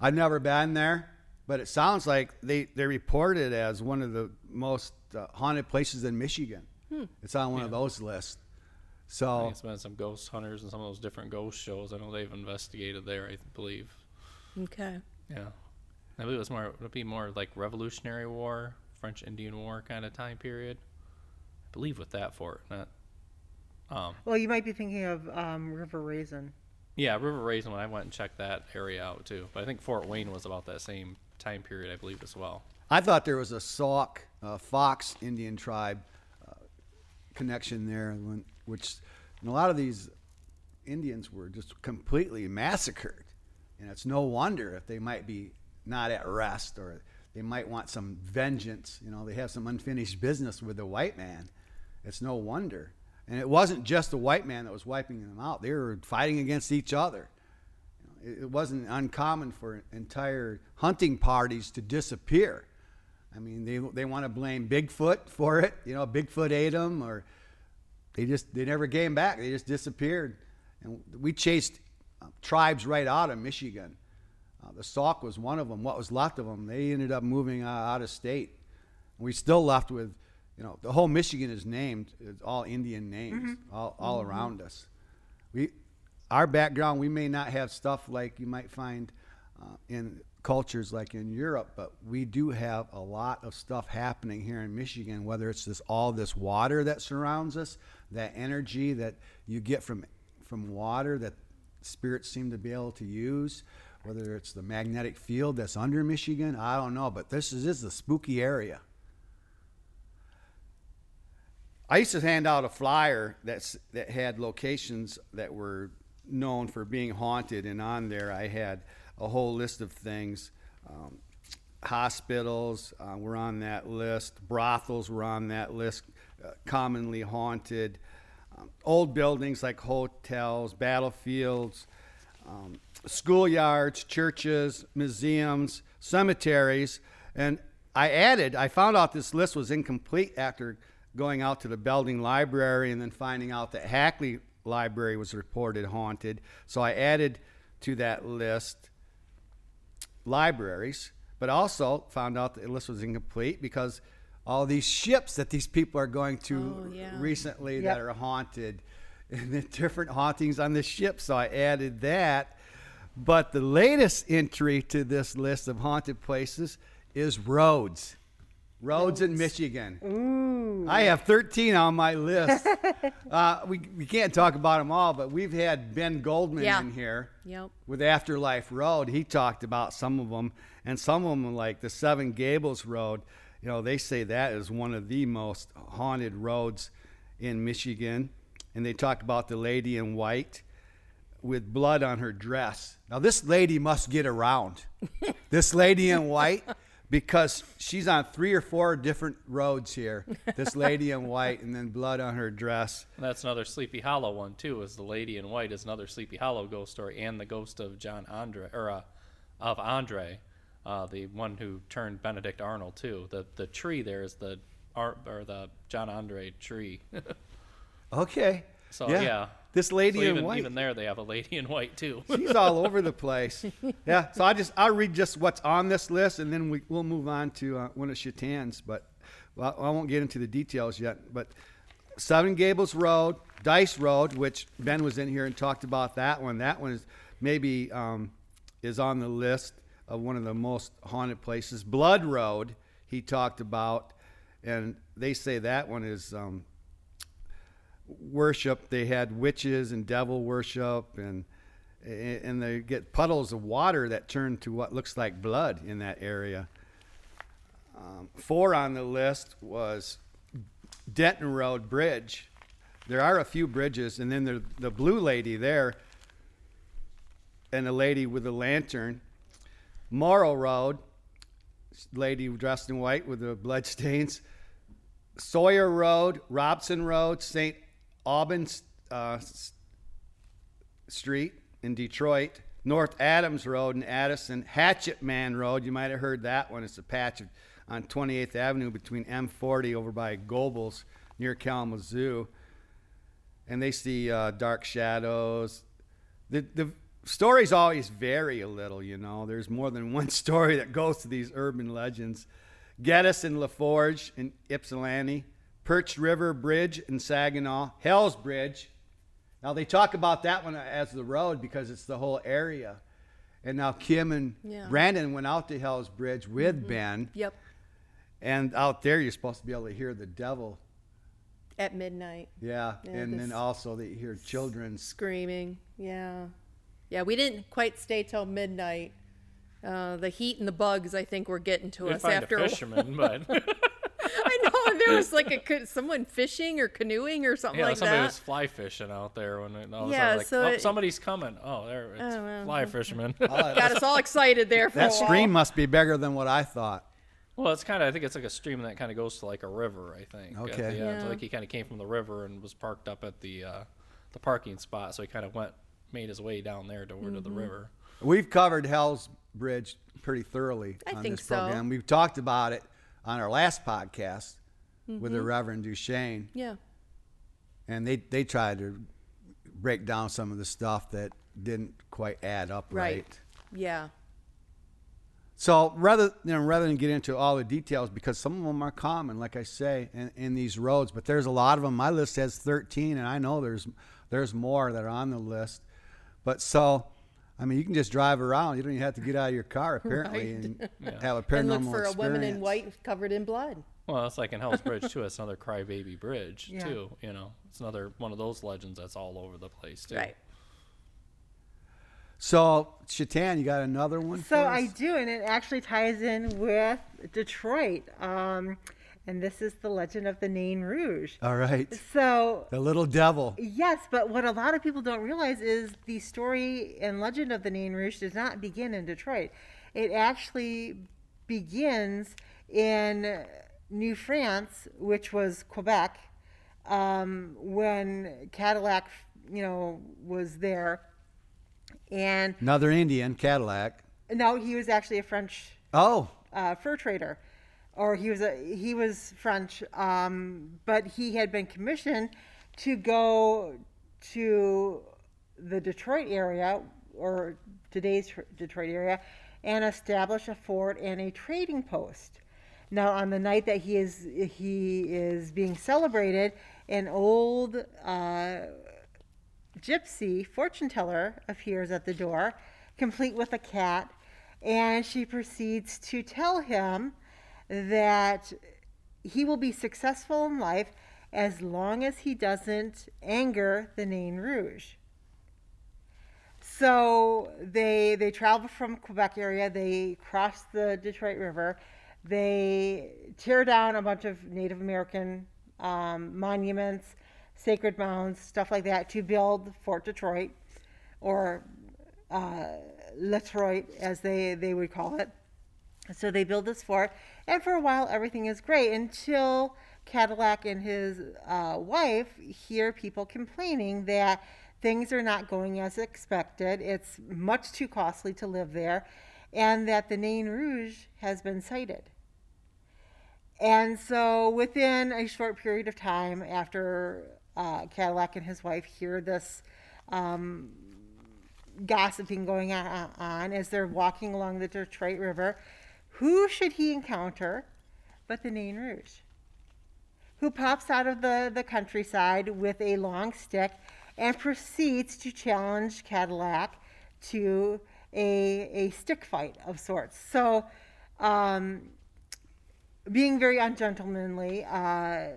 I've never been there, but it sounds like they they report it as one of the most uh, haunted places in Michigan. Hmm. It's on one yeah. of those lists. So it's been some ghost hunters and some of those different ghost shows. I know they've investigated there. I believe. Okay. Yeah, I believe it was more. It would be more like Revolutionary War, French Indian War kind of time period. I believe with that fort, not. Um, well, you might be thinking of um, River Raisin. Yeah, River Raisin. When I went and checked that area out too, but I think Fort Wayne was about that same time period, I believe, as well. I thought there was a Sauk uh, Fox Indian tribe uh, connection there, which a lot of these Indians were just completely massacred. And it's no wonder if they might be not at rest or they might want some vengeance. You know, they have some unfinished business with the white man. It's no wonder. And it wasn't just the white man that was wiping them out, they were fighting against each other. it wasn't uncommon for entire hunting parties to disappear. I mean, they, they want to blame Bigfoot for it. You know, Bigfoot ate them, or they just they never came back. They just disappeared. And we chased uh, tribes right out of Michigan. Uh, the Sauk was one of them. What was left of them, they ended up moving uh, out of state. We still left with, you know, the whole Michigan is named. It's all Indian names mm-hmm. all, all mm-hmm. around us. We, our background, we may not have stuff like you might find uh, in cultures like in Europe, but we do have a lot of stuff happening here in Michigan. Whether it's this all this water that surrounds us, that energy that you get from from water that spirits seem to be able to use, whether it's the magnetic field that's under Michigan, I don't know, but this is, this is a spooky area. I used to hand out a flyer that's that had locations that were known for being haunted, and on there I had a whole list of things. Um, hospitals uh, were on that list. Brothels were on that list. Uh, commonly haunted. Um, old buildings like hotels, battlefields, um, schoolyards, churches, museums, cemeteries. And I added, I found out this list was incomplete after going out to the Belding Library and then finding out that Hackley Library was reported haunted. So I added to that list libraries, but also found out that the list was incomplete because all these ships that these people are going to oh, yeah. recently yep. that are haunted [laughs] and the different hauntings on the ship. So I added that. But the latest entry to this list of haunted places is Rhodes. Rhodes, in Michigan. Ooh. I have 13 on my list. [laughs] uh, we, we can't talk about them all, but we've had Ben Goldman yeah. in here yep. with Afterlife Road. He talked about some of them, and some of them, like the Seven Gables Road, you know, they say that is one of the most haunted roads in Michigan. And they talk about the lady in white with blood on her dress. Now, this lady must get around. [laughs] this lady in white because she's on three or four different roads here. This lady in [laughs] white, and then blood on her dress. And that's another Sleepy Hollow one too. Is the lady in white is another Sleepy Hollow ghost story, and the ghost of John Andre or uh, of Andre, uh, the one who turned Benedict Arnold too. The the tree there is the art or the John Andre tree. [laughs] okay. So yeah. yeah. This lady so in even, white. Even there, they have a lady in white too. [laughs] She's all over the [laughs] place. Yeah. So I just I'll read just what's on this list, and then we we'll move on to uh, one of Shatan's. But well, I won't get into the details yet. But Seven Gables Road, Dice Road, which Ben was in here and talked about that one. That one is maybe um, is on the list of one of the most haunted places. Blood Road. he talked about, and they say that one is um, worship. They had witches and devil worship, and and they get puddles of water that turn to what looks like blood in that area. Um, four on the list was Denton Road Bridge. There are a few bridges, and then the the blue lady there, and a lady with a lantern. Morrow Road, lady dressed in white with the blood stains. Sawyer Road, Robson Road, St. Albans uh, Street in Detroit, North Adams Road in Addison, Hatchet Man Road. You might have heard that one. It's a patch on 28th Avenue between M40 over by Gobles near Kalamazoo. And they see uh, dark shadows. The, the stories always vary a little, you know. There's more than [laughs] one story that goes to these urban legends. Geddes and LaForge in Ypsilanti, Perch River Bridge in Saginaw, Hell's Bridge. Now they talk about that one as the road because it's the whole area. And now Kim and Yeah. Brandon went out to Hell's Bridge with Ben. Yep. And out there, you're supposed to be able to hear the devil. At midnight, Yeah. Yeah, and then also that you hear children. screaming. Yeah. Yeah, we didn't quite stay till midnight. Uh, the heat and the bugs, I think, were getting to You'd us find after a a fisherman, but [laughs] I know and [laughs] there was like a [laughs] someone fishing or canoeing or something yeah, like somebody that. Somebody was fly fishing out there when it, all Yeah, like, so oh, it- somebody's coming. Oh, there it's Oh, well, fly fisherman. [laughs] Got us all excited there for That a while. stream must be bigger than what I thought. well, it's kind of I think it's like a stream that kind of goes to like a river. I think. Okay. Yeah. So, like he kind of came from the river and was parked up at the uh, the parking spot, so he kind of went made his way down there toward Mm-hmm. to the river. We've covered Hell's Bridge pretty thoroughly I on think this so. program. We've talked about it on our last podcast with Mm-hmm. the Reverend Duchesne, Yeah. and they they tried to break down some of the stuff that didn't quite add up right. Right. Yeah. So rather you know, rather than get into all the details, because some of them are common, like I say, in, in these roads, but there's a lot of them. My list has 13, and I know there's there's more that are on the list. But so, I mean, you can just drive around. You don't even have to get out of your car [laughs] apparently Right. and have a paranormal And look for a woman in white covered in blood. Well, it's like in Hell's Bridge too. It's another crybaby bridge Yeah. too. You know, it's another one of those legends that's all over the place too. Right. So, Shatan, you got another one? So for I do, and it actually ties in with Detroit. Um, and this is the legend of the Nain Rouge. All right. So The little devil. Yes, but what a lot of people don't realize is the story and legend of the Nain Rouge does not begin in Detroit. It actually begins in New France, which was Quebec, um, when Cadillac, you know, was there. And Another Indian, Cadillac. no, he was actually a French Oh, uh, fur trader, or he was a he was French, um, but he had been commissioned to go to the Detroit area or today's Detroit area and establish a fort and a trading post. Now, on the night that he is he is being celebrated, an old uh, gypsy fortune teller appears at the door, complete with a cat, and she proceeds to tell him that he will be successful in life as long as he doesn't anger the Nain Rouge. So they they travel from Quebec area. They cross the Detroit River. They tear down a bunch of Native American um, monuments, sacred mounds, stuff like that, to build Fort Detroit, or uh, Letroit as they they would call it. So they build this fort, and for a while everything is great until Cadillac and his uh, wife hear people complaining that things are not going as expected. It's much too costly to live there, and that the Nain Rouge has been sighted. And so, within a short period of time after uh, Cadillac and his wife hear this um, gossiping going on, on as they're walking along the Detroit River, who should he encounter but the Nain Rouge, who pops out of the, the countryside with a long stick and proceeds to challenge Cadillac to a, a stick fight of sorts. So, um, being very ungentlemanly, uh,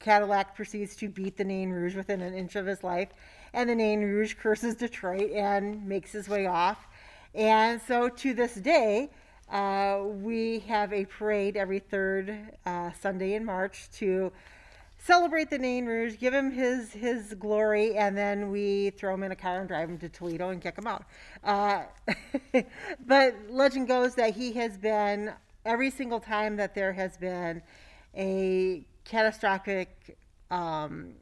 Cadillac proceeds to beat the Nain Rouge within an inch of his life, and the Nain Rouge curses Detroit and makes his way off. And so to this day, uh, we have a parade every third uh, Sunday in March to celebrate the Nain Rouge, give him his his glory, and then we throw him in a car and drive him to Toledo and kick him out. Uh, [laughs] but legend goes that he has been every single time that there has been a catastrophic um,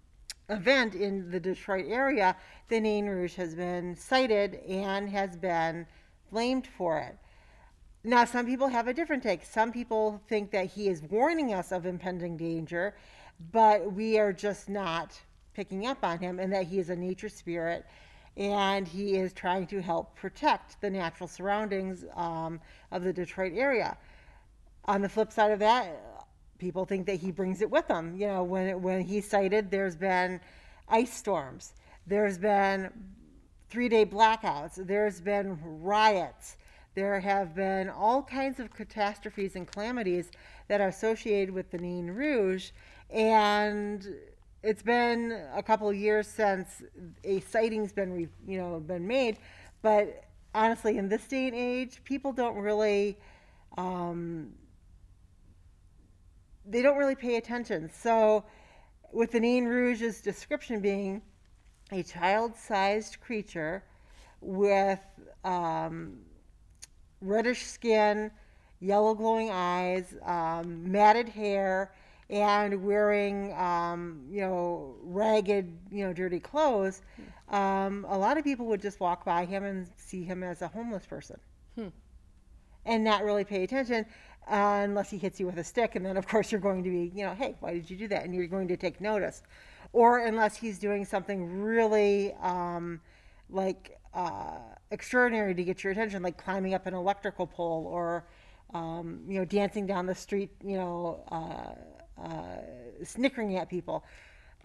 event in the Detroit area, the Nain Rouge has been sighted and has been blamed for it. Now, some people have a different take. Some people think that he is warning us of impending danger, but we are just not picking up on him, and that he is a nature spirit and he is trying to help protect the natural surroundings um, of the Detroit area. On the flip side of that, people think that he brings it with him. You know, when when he's sighted, there's been ice storms, there's been three-day blackouts, there's been riots, there have been all kinds of catastrophes and calamities that are associated with the Nain Rouge, and it's been a couple of years since a sighting's been you know been made, but honestly, in this day and age, people don't really. Um, they don't really pay attention. So, with the Nain Rouge's description being a child sized creature with um, reddish skin, yellow glowing eyes, um, matted hair, and wearing, um, you know, ragged, you know, dirty clothes, um, a lot of people would just walk by him and see him as a homeless person and not really pay attention uh, unless he hits you with a stick. And then, of course, you're going to be, you know, hey, why did you do that? And you're going to take notice. Or unless he's doing something really um, like uh, extraordinary to get your attention, like climbing up an electrical pole or, um, you know, dancing down the street, you know, uh, uh, snickering at people.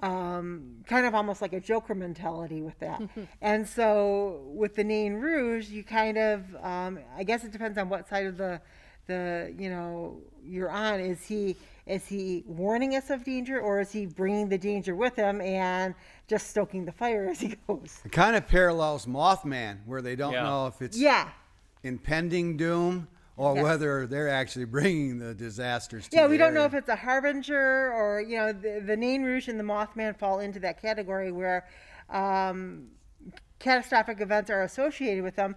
Um, kind of almost like a Joker mentality with that. [laughs] and so with the Nain Rouge, you kind of, um, I guess it depends on what side of the, the you know, you're on. Is he is he warning us of danger, or is he bringing the danger with him and just stoking the fire as he [laughs] goes? It kind of parallels Mothman, where they don't Yeah. know if it's Yeah, impending doom or whether they're actually bringing the disasters to yeah. We don't know if it's a harbinger or you know the the Nain Rouge and the Mothman fall into that category where um, catastrophic events are associated with them.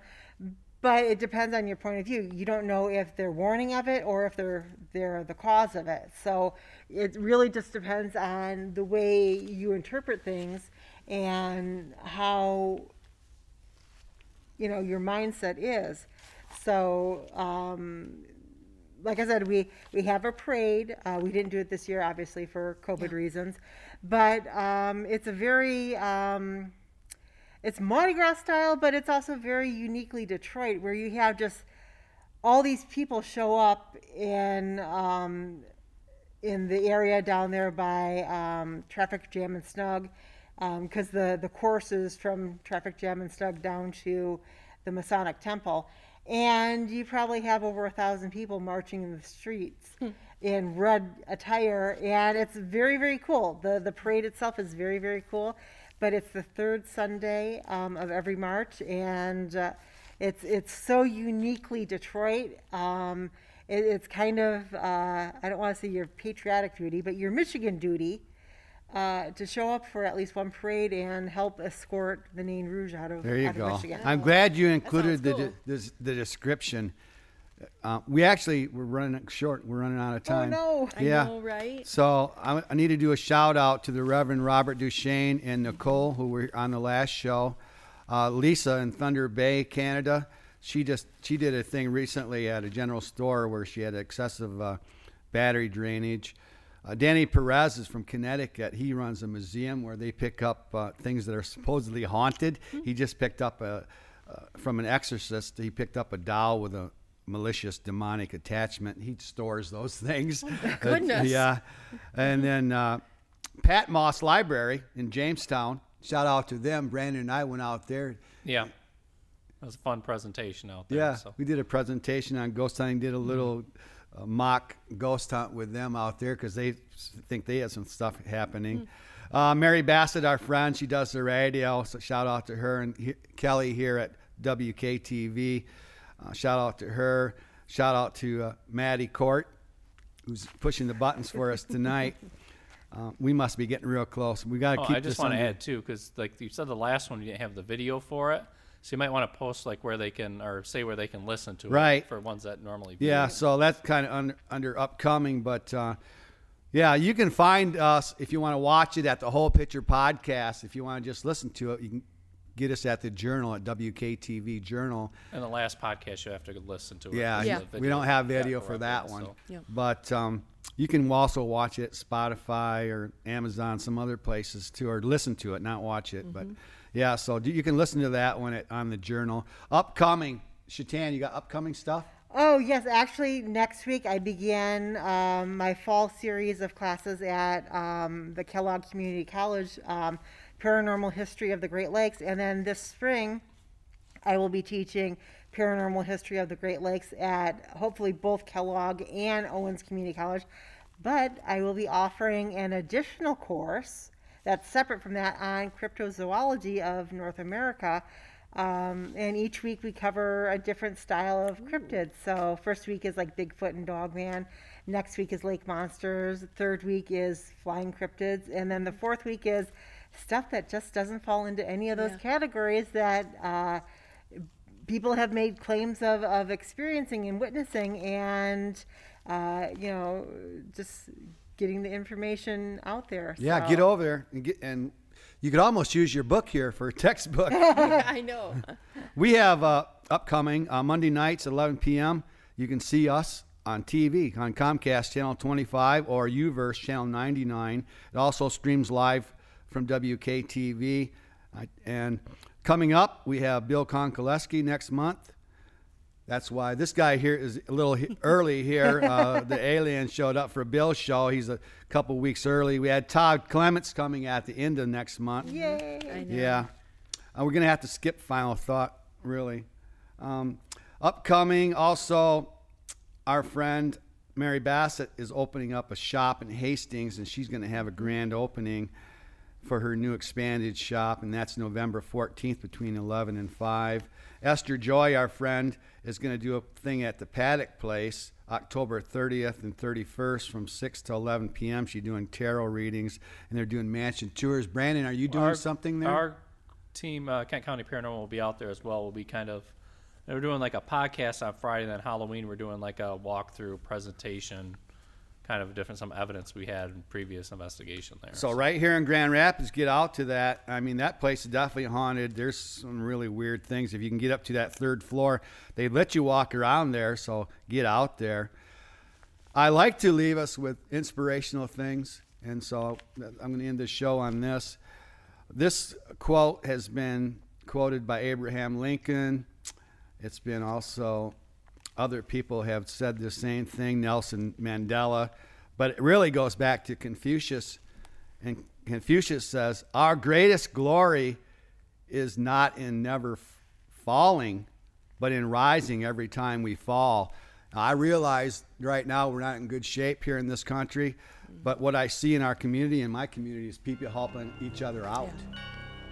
But it depends on your point of view. You don't know if they're warning of it or if they're they're the cause of it. So it really just depends on the way you interpret things and how you know your mindset is. So, um, like I said, we we have a parade. Uh, we didn't do it this year, obviously for COVID reasons, but um, it's a very um, it's Mardi Gras style, but it's also very uniquely Detroit, where you have just all these people show up in um, in the area down there by um, Traffic Jam and Snug, because the the course is from Traffic Jam and Snug down to the Masonic Temple, and you probably have over a thousand people marching in the streets in red attire, and it's very very cool. the The parade itself is very very cool, but it's the third Sunday um, of every March, and uh, it's it's so uniquely Detroit. Um, it, it's kind of uh, I don't want to say your patriotic duty, but your Michigan duty uh, to show up for at least one parade and help escort the Nain Rouge out of, There you out go. of Michigan. I'm glad you included the, de- the the description. Uh, we actually we're running short. We're running out of time. Oh, no. I yeah. know, right? So I, I need to do a shout out to the Reverend Robert Duchesne and Nicole, who were on the last show. Uh, Lisa in Thunder Bay, Canada. She just she did a thing recently at a general store where she had excessive uh, battery drainage. Uh, Danny Perez is from Connecticut. He runs a museum where they pick up uh, things that are supposedly haunted. He just picked up a uh, from an exorcist. He picked up a doll with a malicious demonic attachment. He stores those [laughs] things. Uh, goodness. yeah. And then uh, Patmos Library in Jamestown. Shout out to them. Brandon and I went out there. Yeah. That was a fun presentation out there. Yeah, So. we did a presentation on ghost hunting. Did a little mock ghost hunt with them out there because they think they have some stuff happening. Uh, Mary Bassett, our friend, she does the radio, so shout out to her and he, Kelly here at WKTV. Uh, shout out to her. Shout out to uh, Maddie Court, who's pushing the buttons for us tonight. Uh, we must be getting real close. We got to Oh, keep I just want to add too, because like you said, the last one you didn't have the video for it, so you might want to post like where they can or say where they can listen to Right. it for ones that normally. view Yeah, so that's kind of under, under upcoming, but uh, yeah, you can find us if you want to watch it at the Whole Picture Podcast. If you want to just listen to it, you can get us at the Journal at WKTV Journal. And the last podcast you have to listen to. it. Yeah, because Yeah. we don't have got video for that corrupted, one, so. Yeah. but um, you can also watch it Spotify or Amazon, some other places too, or listen to it, not watch it. But yeah, so you can listen to that one on the Journal. Upcoming, Shatan, you got upcoming stuff? Oh, yes. Actually, next week I begin um, my fall series of classes at um, the Kellogg Community College, um, Paranormal History of the Great Lakes. And then this spring, I will be teaching Paranormal History of the Great Lakes at hopefully both Kellogg and Owens Community College. But I will be offering an additional course that's separate from that on cryptozoology of North America. Um, and each week we cover a different style of cryptids. So first week is like Bigfoot and Dogman. Next week is lake monsters. Third week is flying cryptids, and then the fourth week is stuff that just doesn't fall into any of those Yeah. categories that uh, people have made claims of, of experiencing and witnessing, and uh, you know, just getting the information out there. Yeah, So- get over there and get and you could almost use your book here for a textbook. [laughs] I know. [laughs] we have uh, upcoming uh, Monday nights at 11 p.m. You can see us on TV on Comcast channel 25 or Uverse channel 99. It also streams live from WKTV. Uh, and coming up, we have Bill Konkoleski next month. That's why this guy here is a little early here. Uh, [laughs] the alien showed up for Bill's show. He's a couple weeks early. We had Todd Clements coming at the end of next month. Yay! I know. Yeah. Uh, we're going to have to skip final thought, really. Um, upcoming, also, our friend Mary Bassett is opening up a shop in Hastings, and she's going to have a grand opening for her new expanded shop, and that's November 14th between 11 and 5. Esther Joy, our friend, is going to do a thing at the Paddock Place October 30th and 31st from 6 to 11 p.m. She's doing tarot readings, and they're doing mansion tours. Brandon, are you doing Our- something there? Our team, uh, Kent County Paranormal, will be out there as well. We'll be kind of. We're doing like a podcast on Friday, and then Halloween we're doing like a walkthrough presentation, kind of different some evidence we had in previous investigation there. So right here in Grand Rapids, get out to that. I mean, that place is definitely haunted. There's some really weird things. If you can get up to that third floor, they let you walk around there. So get out there. I like to leave us with inspirational things, and so I'm going to end the show on this. This quote has been quoted by Abraham Lincoln. It's been also other people have said the same thing, Nelson Mandela, but it really goes back to Confucius. And Confucius says, Our greatest glory is not in never falling, but in rising every time we fall. Now, I realize right now we're not in good shape here in this country, but what I see in our community and my community is people helping each other out.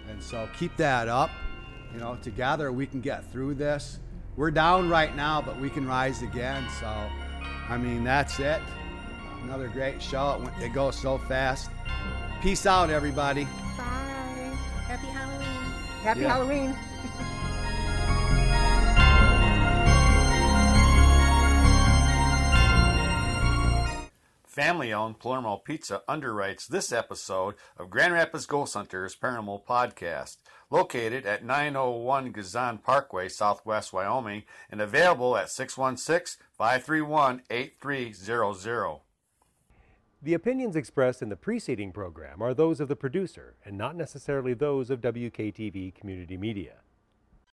And so keep that up. You know, together we can get through this. We're down right now, but we can rise again. So, I mean, that's it. Another great show. It, went, it goes so fast. Peace out, everybody. Bye. Happy Halloween. Happy Yeah. Halloween. [laughs] Family owned Palermo Pizza underwrites this episode of Grand Rapids Ghost Hunters Paranormal Podcast, located at 901 Gezon Parkway, Southwest Wyoming, and available at 616 531 8300. The opinions expressed in the preceding program are those of the producer and not necessarily those of WKTV Community Media.